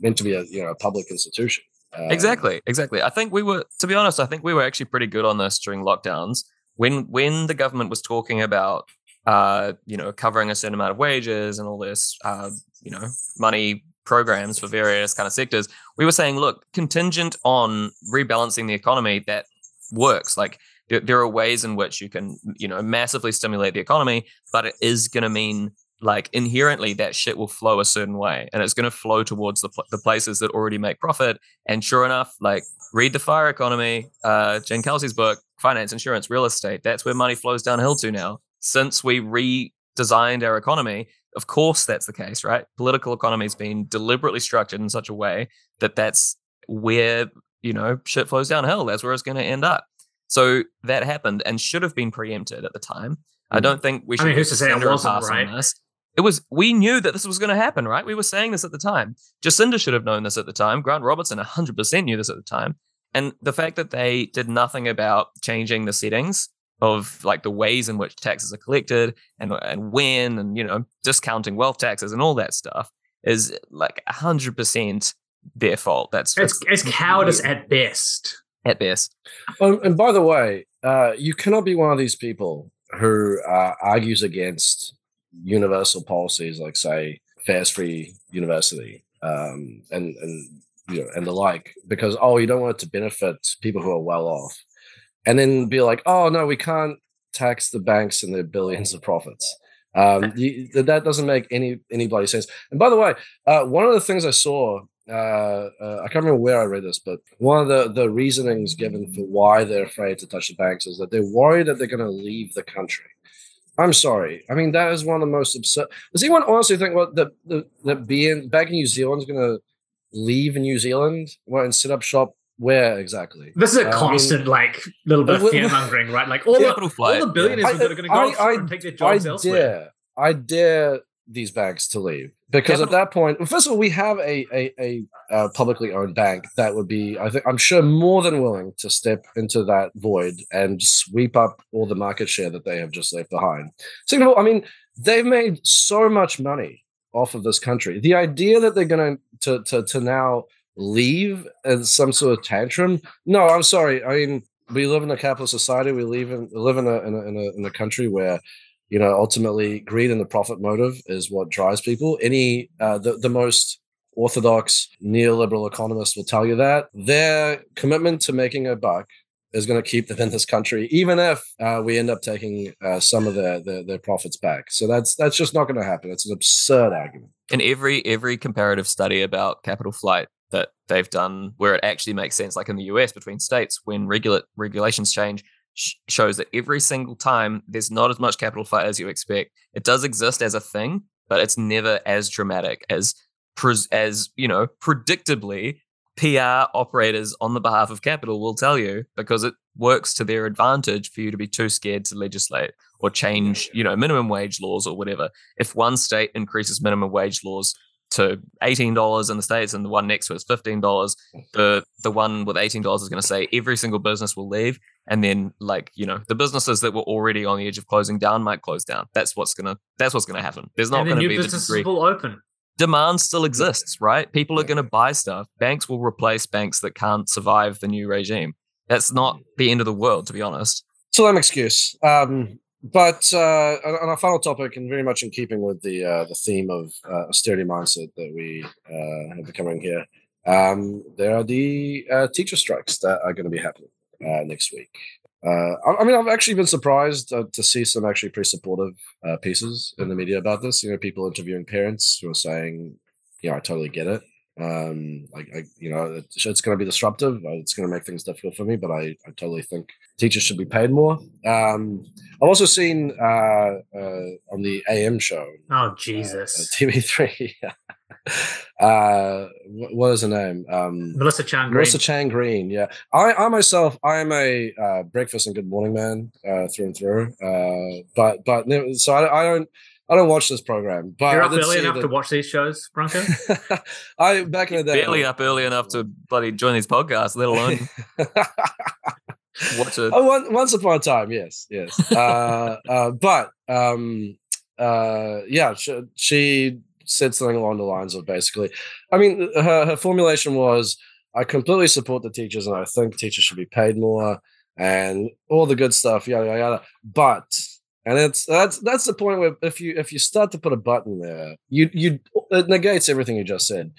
meant to be a you know a public institution Um, Exactly, exactly. I think we were, to be honest, I think we were actually pretty good on this during lockdowns. When when the government was talking about, uh, you know, covering a certain amount of wages and all this, uh, you know, money programs for various kind of sectors, we were saying, look, contingent on rebalancing the economy, that works. Like there, there are ways in which you can, you know, massively stimulate the economy, but it is going to mean like inherently that shit will flow a certain way and it's going to flow towards the, the places that already make profit and sure enough like read the fire economy uh Jane Kelsey's book finance insurance real estate that's where money flows downhill to now. Since we redesigned our economy of course that's the case right? Political economy has been deliberately structured in such a way that that's where you know shit flows downhill. That's where it's going to end up so that happened and should have been preempted at the time I hmm. don't think we should. I mean, who's to say it wasn't, right? this. It was we knew that this was going to happen, right? We were saying this at the time. Jacinda should have known this at the time. Grant Robertson 100% knew this at the time. And the fact that they did nothing about changing the settings of like the ways in which taxes are collected and and when and you know discounting wealth taxes and all that stuff is like hundred percent their fault. That's it's, it's cowardice at best. At best. Oh, and by the way, uh, you cannot be one of these people who uh, argues against universal policies like, say, fares free university um, and and you know and the like, because oh, you don't want it to benefit people who are well off, and then be like, oh no, we can't tax the banks and their billions of profits. Um, you, that doesn't make any any bloody sense. And by the way, uh, one of the things I saw uh, uh, I can't remember where I read this, but one of the, the reasonings given for why they're afraid to touch the banks is that they're worried that they're going to leave the country. I'm sorry. I mean, that is one of the most absurd. Does anyone honestly think what well, the, the, the being back in New Zealand is going to leave New Zealand well, and set up shop where exactly? This is a uh, constant, I mean, like, little bit of fear mongering, right? Like, all, the, all the billionaires yeah. that are going to go I, I, and take their jobs I elsewhere. Dare, I dare these banks to leave because at that point, first of all, we have a, a, a, publicly owned bank that would be, I think, I'm sure, more than willing to step into that void and sweep up all the market share that they have just left behind. Second of all, I mean, they've made so much money off of this country. The idea that they're going to to to now leave as some sort of tantrum, no, I'm sorry. I mean, we live in a capitalist society. We live in live in a in a, in a, in a country where you know ultimately greed and the profit motive is what drives people. Any uh, the, the most orthodox neoliberal economists will tell you that. Their commitment to making a buck is going to keep them in this country even if uh, we end up taking uh, some of their, their, their profits back. So that's that's just not going to happen. It's an absurd argument. In every every comparative study about capital flight that they've done where it actually makes sense like in the US between states when regula- regulations change shows that every single time there's not as much capital flight as you expect. It does exist as a thing, but it's never as dramatic as as you know predictably PR operators on the behalf of capital will tell you because it works to their advantage for you to be too scared to legislate or change, you know, minimum wage laws or whatever. If one state increases minimum wage laws to $18 in the States and the one next to it is $15, the the one with $18 is going to say every single business will leave. And then like, you know, the businesses that were already on the edge of closing down might close down. That's what's gonna that's what's gonna happen. There's not gonna be the degree. will open. Demand still exists, right? People are gonna buy stuff. Banks will replace banks that can't survive the new regime. That's not the end of the world, to be honest. So an excuse. Um, but uh, on our final topic, and very much in keeping with the uh, the theme of uh, austerity mindset that we uh, have becoming here, um, there are the uh, teacher strikes that are going to be happening uh, next week. Uh, I, I, mean, I've actually been surprised uh, to see some actually pretty supportive uh, pieces in the media about this. You know, people interviewing parents who are saying, "Yeah, I totally get it um like I, you know it's, it's going to be disruptive uh, it's going to make things difficult for me but I, I totally think teachers should be paid more. Um i've also seen uh, uh on the am show oh uh, jesus. Uh, tv3 uh what is her name? Um melissa chan melissa chan green yeah. I i myself i am a uh breakfast and good morning man uh through and through uh but but so i, I don't I don't watch this program, but you're up early enough that... to watch these shows, Bronco. I back in the day, barely up early enough to bloody join these podcasts, let alone watch it. Oh, one, once upon a time, yes, yes. uh, uh, but um, uh, yeah, she, she, said something along the lines of basically, I mean, her, her formulation was, "I completely support the teachers, and I think teachers should be paid more." And all the good stuff, yada yada yada. But and it's that's that's the point where if you if you start to put a button there, you you it negates everything you just said.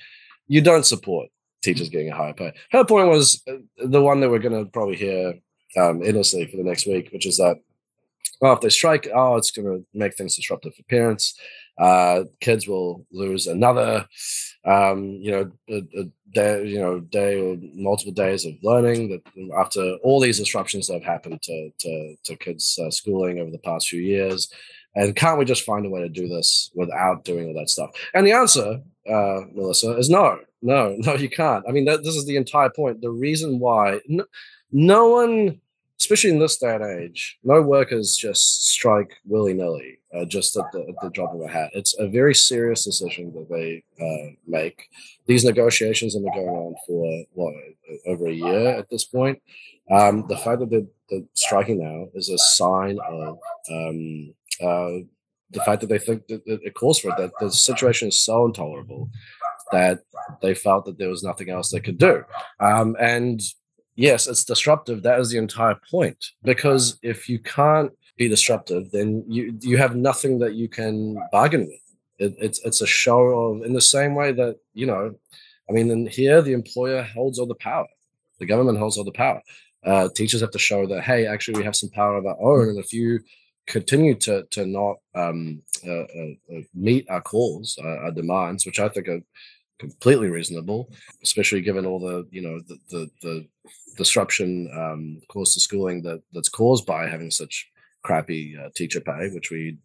You don't support teachers getting a higher pay. Her point was uh, the one that we're going to probably hear um, endlessly for the next week, which is that oh, if they strike, oh, it's going to make things disruptive for parents. Uh, kids will lose another, um, you know, a, a, day, you know, day or multiple days of learning. That after all these disruptions that have happened to to, to kids' uh, schooling over the past few years, and can't we just find a way to do this without doing all that stuff? And the answer, uh, Melissa, is no, no, no, you can't. I mean, this is the entire point. The reason why no, no one especially in this day and age, no workers just strike willy nilly, uh, just at the, at the, drop of a hat. It's a very serious decision that they uh, make. These negotiations have been going on for what over a year at this point. Um, the fact that they're, they're, striking now is a sign of um, uh, the fact that they think that it calls for it, that the situation is so intolerable that they felt that there was nothing else they could do. Um, and yes, it's disruptive. That is the entire point. Because if you can't be disruptive, then you you have nothing that you can bargain with. It, it's it's a show of in the same way that you know, I mean, in here the employer holds all the power, the government holds all the power. Uh, teachers have to show that hey, actually we have some power of our own, and if you continue to to not um, uh, uh, uh meet our calls, our demands, which I think are completely reasonable, especially given all the you know the the, the disruption um, caused to schooling that that's caused by having such crappy uh, teacher pay, which we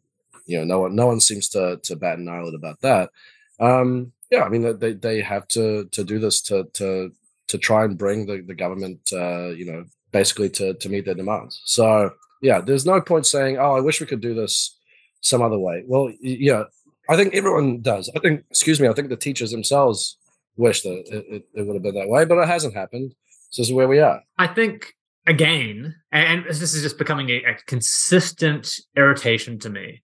you know no one no one seems to to bat an eyelid about that. Um, yeah, I mean they they have to to do this to to to try and bring the the government uh, you know basically to to meet their demands. So yeah, there's no point saying oh I wish we could do this some other way. Well, yeah, I think everyone does. I think, excuse me, I think the teachers themselves wish that it, it, it would have been that way, but it hasn't happened. So this is where we are. I think again, and this is just becoming a, a consistent irritation to me.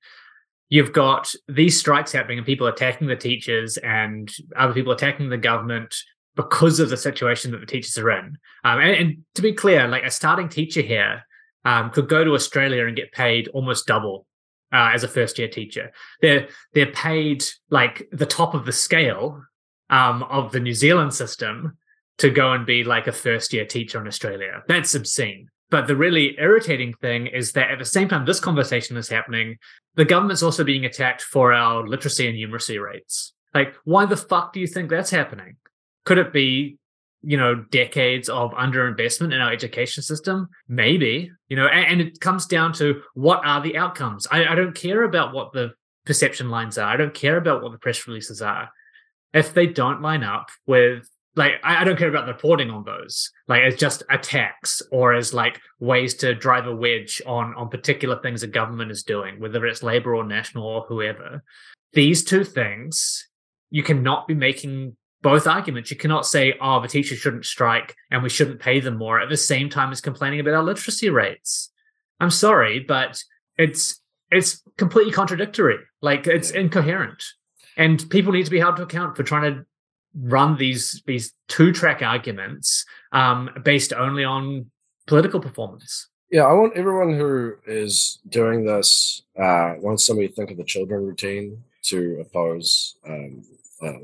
You've got these strikes happening and people attacking the teachers and other people attacking the government because of the situation that the teachers are in. Um, and, and, to be clear, like a starting teacher here um, could go to Australia and get paid almost double uh, as a first year teacher. They're they're paid like the top of the scale um, of the New Zealand system to go and be like a first year teacher in Australia. That's obscene. But the really irritating thing is that at the same time this conversation is happening, the government's also being attacked for our literacy and numeracy rates. Like, why the fuck do you think that's happening? Could it be you know decades of underinvestment in our education system maybe you know and, and it comes down to what are the outcomes I, I, don't care about what the perception lines are i don't care about what the press releases are if they don't line up with like I, I don't care about the reporting on those like as just attacks or as like ways to drive a wedge on on particular things a government is doing whether it's labor or national or whoever these two things you cannot be making both arguments. You cannot say, oh, the teachers shouldn't strike and we shouldn't pay them more at the same time as complaining about our literacy rates. I'm sorry, but it's it's completely contradictory. Like it's incoherent. And people need to be held to account for trying to run these these two track arguments um, based only on political performance. Yeah, I want everyone who is doing this uh, wants somebody to think of the children routine to oppose um, uh,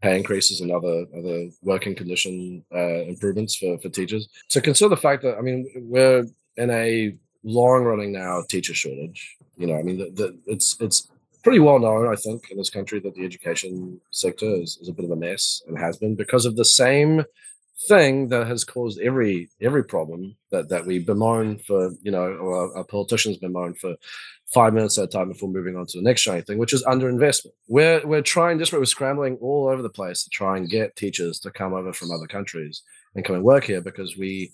pay increases and other other working condition uh, improvements for for teachers. So consider the fact that I mean we're in a long running now teacher shortage. You know, I mean, the, the, it's it's pretty well known, I think, in this country that the education sector is, is a bit of a mess and has been because of the same thing that has caused every every problem that that we bemoan for you know or our, politicians bemoan for five minutes at a time before moving on to the next shiny thing which is underinvestment. We're we're trying this we're scrambling all over the place to try and get teachers to come over from other countries and come and work here because we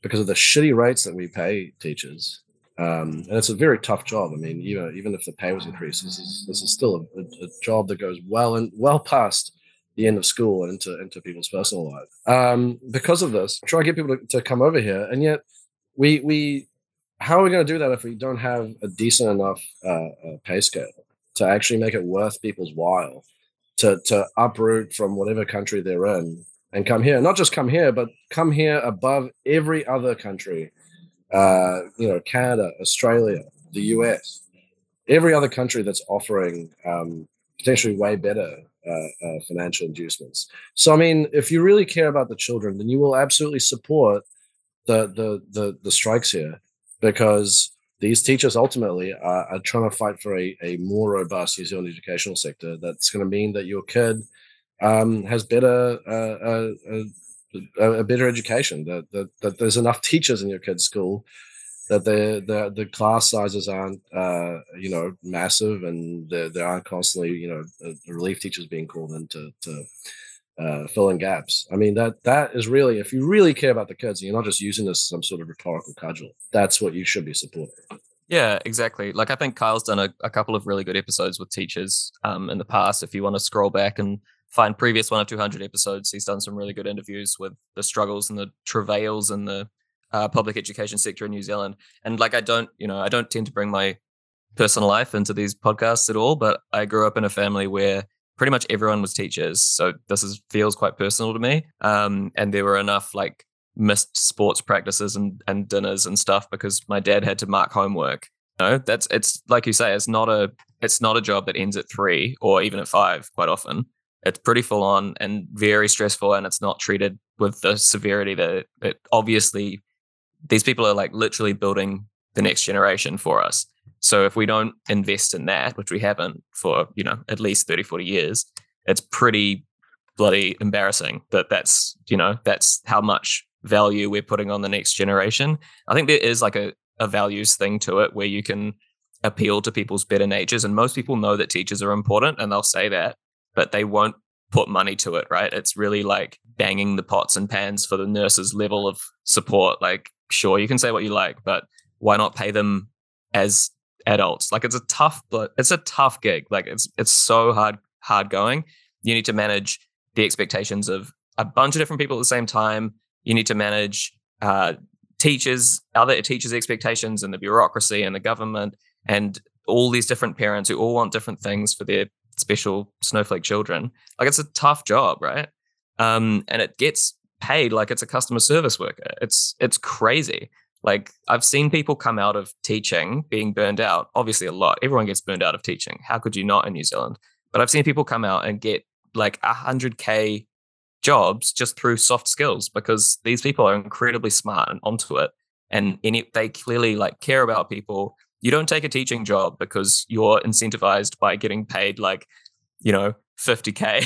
because of the shitty rates that we pay teachers um, and it's a very tough job. I mean, even even if the pay was increased, this is this is still a, a, a job that goes well and well past the end of school and into into people's personal life. Um, because of this, try to get people to, to come over here, and yet we we how are we going to do that if we don't have a decent enough uh, uh, pay scale to actually make it worth people's while to to uproot from whatever country they're in and come here? Not just come here, but come here above every other country. Uh, you know, Canada, Australia, the US, every other country that's offering um, potentially way better uh, uh, financial inducements. So, I mean, if you really care about the children, then you will absolutely support the the the, the strikes here because these teachers ultimately are, are trying to fight for a, a more robust New Zealand educational sector. That's going to mean that your kid um, has better uh, uh, uh, a, better education. That, that that there's enough teachers in your kid's school that the the the class sizes aren't uh, you know massive and there, there aren't constantly you know relief teachers being called in to, to uh, fill in gaps. I mean that that is really if you really care about the kids and you're not just using this as some sort of rhetorical cudgel, that's what you should be supporting. Yeah, exactly. Like I think Kyle's done a, a couple of really good episodes with teachers um, in the past. If you want to scroll back and find previous one of 200 episodes, he's done some really good interviews with the struggles and the travails and the uh, public education sector in New Zealand. And like, I don't, you know, I don't tend to bring my personal life into these podcasts at all, but I grew up in a family where pretty much everyone was teachers. So this is feels quite personal to me. Um, and there were enough like missed sports practices and, and dinners and stuff because my dad had to mark homework. You know, that's it's like you say, it's not a it's not a job that ends at three or even at five quite often. It's pretty full on and very stressful and it's not treated with the severity that it obviously these people are like literally building the next generation for us. So if we don't invest in that, which we haven't for, you know, at least 30, 40 years, it's pretty bloody embarrassing that that's, you know, that's how much value we're putting on the next generation. I think there is like a, a values thing to it where you can appeal to people's better natures. And most people know that teachers are important and they'll say that, but they won't put money to it, right? It's really like banging the pots and pans for the nurses' level of support. Like, sure, you can say what you like, but why not pay them as adults? Like, it's a tough, but it's a tough gig. Like, it's it's so hard hard going. You need to manage the expectations of a bunch of different people at the same time. You need to manage uh, teachers, other teachers' expectations, and the bureaucracy and the government, and all these different parents who all want different things for their special snowflake children. Like, it's a tough job, right? Um, and it gets paid like it's a customer service worker. It's it's crazy. Like I've seen people come out of teaching being burned out. Obviously, a lot. Everyone gets burned out of teaching. How could you not in New Zealand? But I've seen people come out and get like a hundred k jobs just through soft skills because these people are incredibly smart and onto it, and any, they clearly like care about people. You don't take a teaching job because you're incentivized by getting paid like, you know, 50k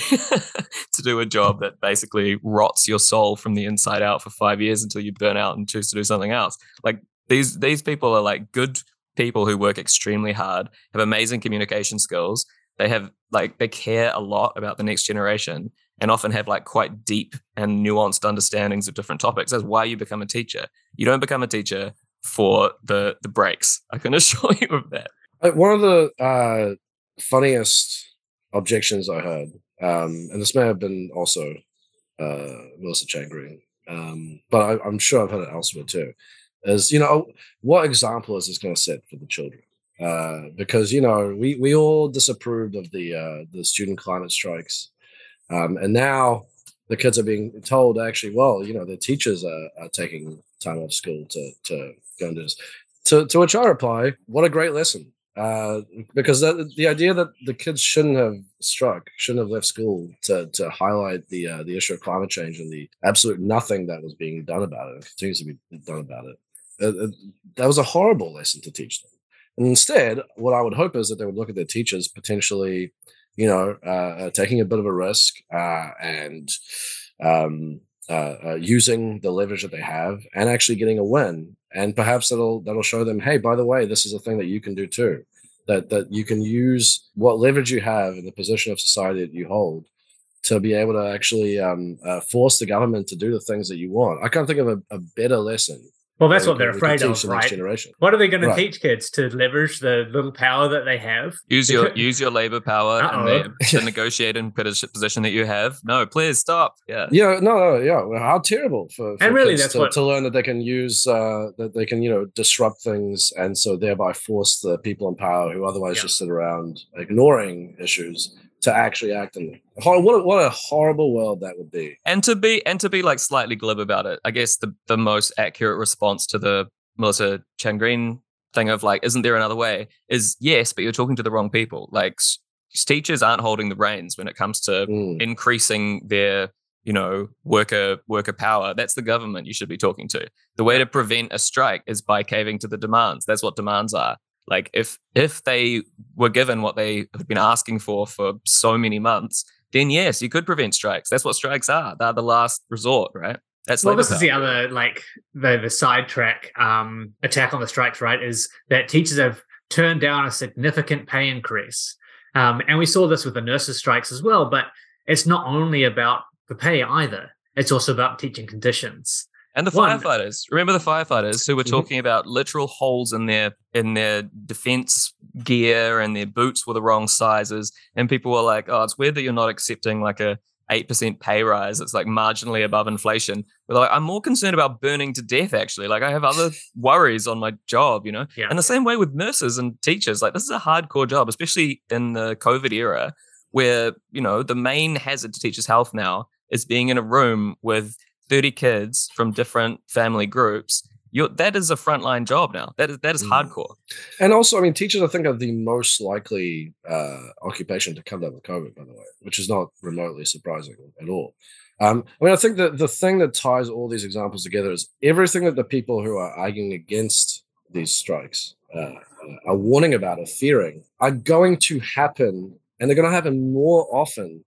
to do a job that basically rots your soul from the inside out for 5 years until you burn out and choose to do something else. Like these these people are like good people who work extremely hard have amazing communication skills. They have like they care a lot about the next generation and often have like quite deep and nuanced understandings of different topics. That's why you become a teacher. You don't become a teacher for the the breaks i can assure you of that one of the uh funniest objections I heard, um, and this may have been also uh, Melissa Chan Green, um, but I, am sure I've heard it elsewhere too. Is you know what example is this going to set for the children? Uh, because you know we we all disapproved of the uh, the student climate strikes, um, and now the kids are being told actually, well, you know, their teachers are, are taking time off school to to this. To, to which I reply, what a great lesson uh, because the idea that the kids shouldn't have struck, shouldn't have left school to to highlight the uh, the issue of climate change and the absolute nothing that was being done about it and continues to be done about it. Uh, uh, that was a horrible lesson to teach them. And instead, what I would hope is that they would look at their teachers potentially, you know, uh, uh, taking a bit of a risk and um, using the leverage that they have and actually getting a win and perhaps that'll that'll show them hey by the way this is a thing that you can do too. That that you can use what leverage you have in the position of society that you hold to be able to actually um, uh, force the government to do the things that you want. I can't think of a, a better lesson well, that's what they're afraid of, right? Generation. What are they going right. to teach kids to leverage the little power that they have? Use your use your labor power and the, the negotiating position that you have. No, please stop. Yeah, yeah, no, no, yeah. How terrible for, for and really that's to, what... to learn that they can use uh, that they can you know disrupt things and so thereby force the people in power who otherwise yeah. just sit around ignoring issues to actually act in what a, what a horrible world that would be. And to be and to be like slightly glib about it i guess the the most accurate response to the melissa chan green thing of like isn't there another way is yes but you're talking to the wrong people. Like teachers aren't holding the reins when it comes to mm. increasing their you know worker worker power. That's the government you should be talking to. The way to prevent a strike is by caving to the demands. That's what demands are like if if they were given what they have been asking for for so many months, then yes, you could prevent strikes. That's what strikes are. They're the last resort, right? That's well, this power. is the other like the the sidetrack um, attack on the strikes, right? Is that teachers have turned down a significant pay increase, um, and we saw this with the nurses' strikes as well. But it's not only about the pay either; it's also about teaching conditions. And the One. firefighters. Remember the firefighters who were mm-hmm. talking about literal holes in their in their defense gear and their boots were the wrong sizes. And people were like, "Oh, it's weird that you're not accepting like a 8% pay rise it's like marginally above inflation but like i'm more concerned about burning to death actually like i have other worries on my job you know Yeah. and the same way with nurses and teachers like this is a hardcore job especially in the covid era where you know the main hazard to teachers health now is being in a room with 30 kids from different family groups you're, that is a frontline job now that is that is Mm. hardcore And also, I mean, teachers, I think, are the most likely uh, occupation to come down with COVID, by the way, which is not remotely surprising at all. Um, I mean, I think that the thing that ties all these examples together is everything that the people who are arguing against these strikes uh, uh, are warning about or fearing are going to happen, and they're going to happen more often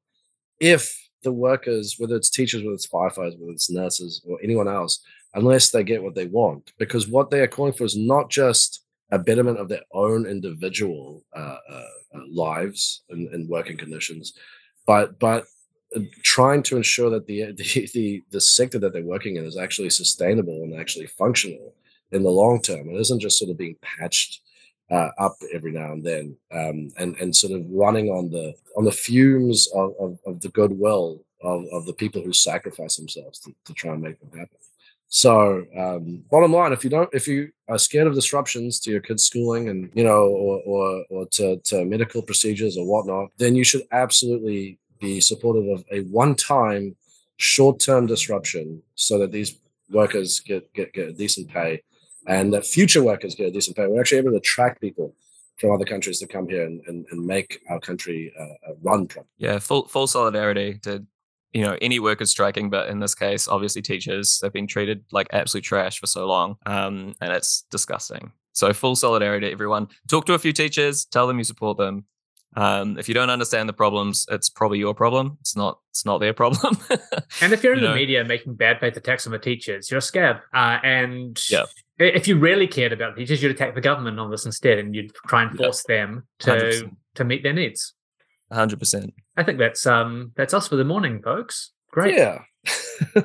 if the workers, whether it's teachers, whether it's firefighters, whether it's nurses, or anyone else, unless they get what they want. Because what they are calling for is not just a betterment of their own individual uh, uh, uh, lives and, and working conditions, but but uh, trying to ensure that the, the the the sector that they're working in is actually sustainable and actually functional in the long term. It isn't just sort of being patched uh, up every now and then, um, and and sort of running on the on the fumes of, of, of the goodwill of, of the people who sacrifice themselves to, to try and make them happen. So, um, bottom line, if you don't, if you are scared of disruptions to your kids' schooling and you know, or or, or to, to medical procedures or whatnot, then you should absolutely be supportive of a one-time, short-term disruption, so that these workers get get, get decent pay, and that future workers get a decent pay. We're actually able to attract people from other countries to come here and, and, and make our country uh, uh, run properly. yeah full full solidarity to you know any workers striking but in this case obviously teachers they've been treated like absolute trash for so long um, and it's disgusting so full solidarity to everyone talk to a few teachers tell them you support them um, if you don't understand the problems it's probably your problem it's not it's not their problem And if you're in You the know? media making bad faith attacks on the teachers, you're a scab. Uh, and Yeah. If you really cared about teachers, you'd attack the government on this instead, and you'd try and Yeah. force them to 100%. to meet their needs. 100% I think that's um that's us for the morning, folks. Great. Yeah.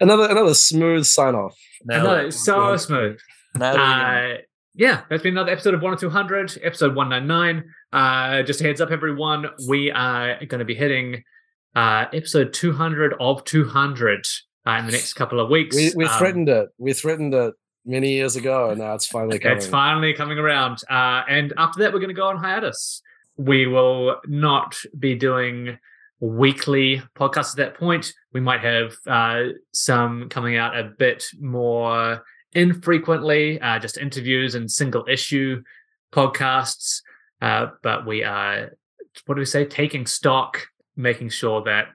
another another smooth sign off. It's so smooth. Uh, yeah, that's been another episode of 1 or 200, episode 199. Uh, just a heads up, everyone, we are going to be hitting uh, episode 200 of 200 uh, in the next couple of weeks. We we Um, threatened it. We threatened it many years ago, and now it's finally coming. It's finally coming around. Uh, and after that, we're going to go on hiatus. We will not be doing weekly podcasts at that point. We might have uh, some coming out a bit more infrequently, uh, just interviews and single issue podcasts. Uh, but we are, what do we say, taking stock, making sure that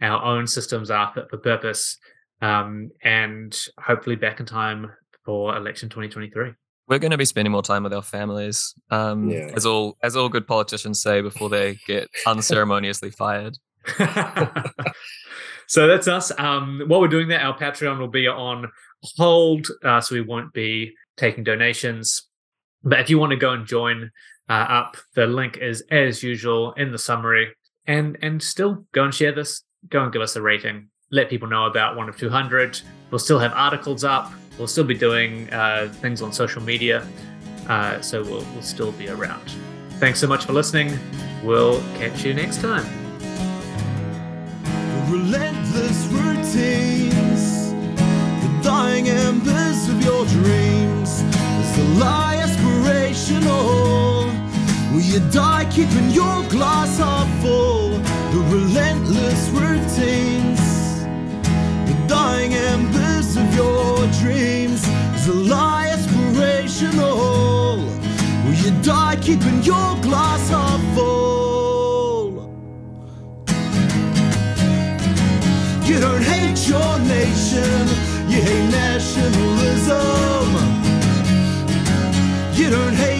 our own systems are fit for purpose, um, and hopefully back in time for election 2023. we're going to be spending more time with our families um, Yeah. as all as all good politicians say before they get unceremoniously fired so that's us. Um, while we're doing that, our Patreon will be on hold, uh, so we won't be taking donations. But if you want to go and join uh, up, the link is as usual in the summary. And and still go and share this. Go and give us a rating. Let people know about one of two hundred. We'll still have articles up. We'll still be doing uh, things on social media. Uh, so we'll, we'll still be around. Thanks so much for listening. We'll catch you next time. relentless routines, the dying embers of your dreams. Is the lie aspirational? Will you die keeping your glass half full? The relentless routines, the dying embers of your dreams is a lie aspirational. Will you die keeping your glass half full? You don't hate your nation, you hate nationalism. You don't hate